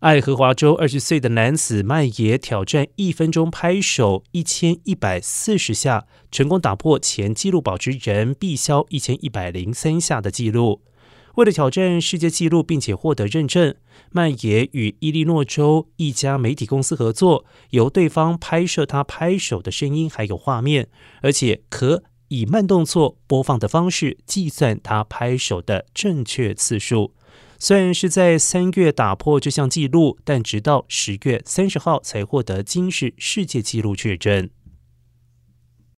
爱荷华州二十岁的男子麦爷挑战一分钟拍手一千一百四十下，成功打破前纪录保持人毕肖一千一百零三下的纪录。为了挑战世界纪录，并且获得认证，麦爷与伊利诺州一家媒体公司合作，由对方拍摄他拍手的声音还有画面，而且可以慢动作播放的方式计算他拍手的正确次数。虽然是在三月打破这项纪录，但直到十月三十号才获得今世世界纪录确认。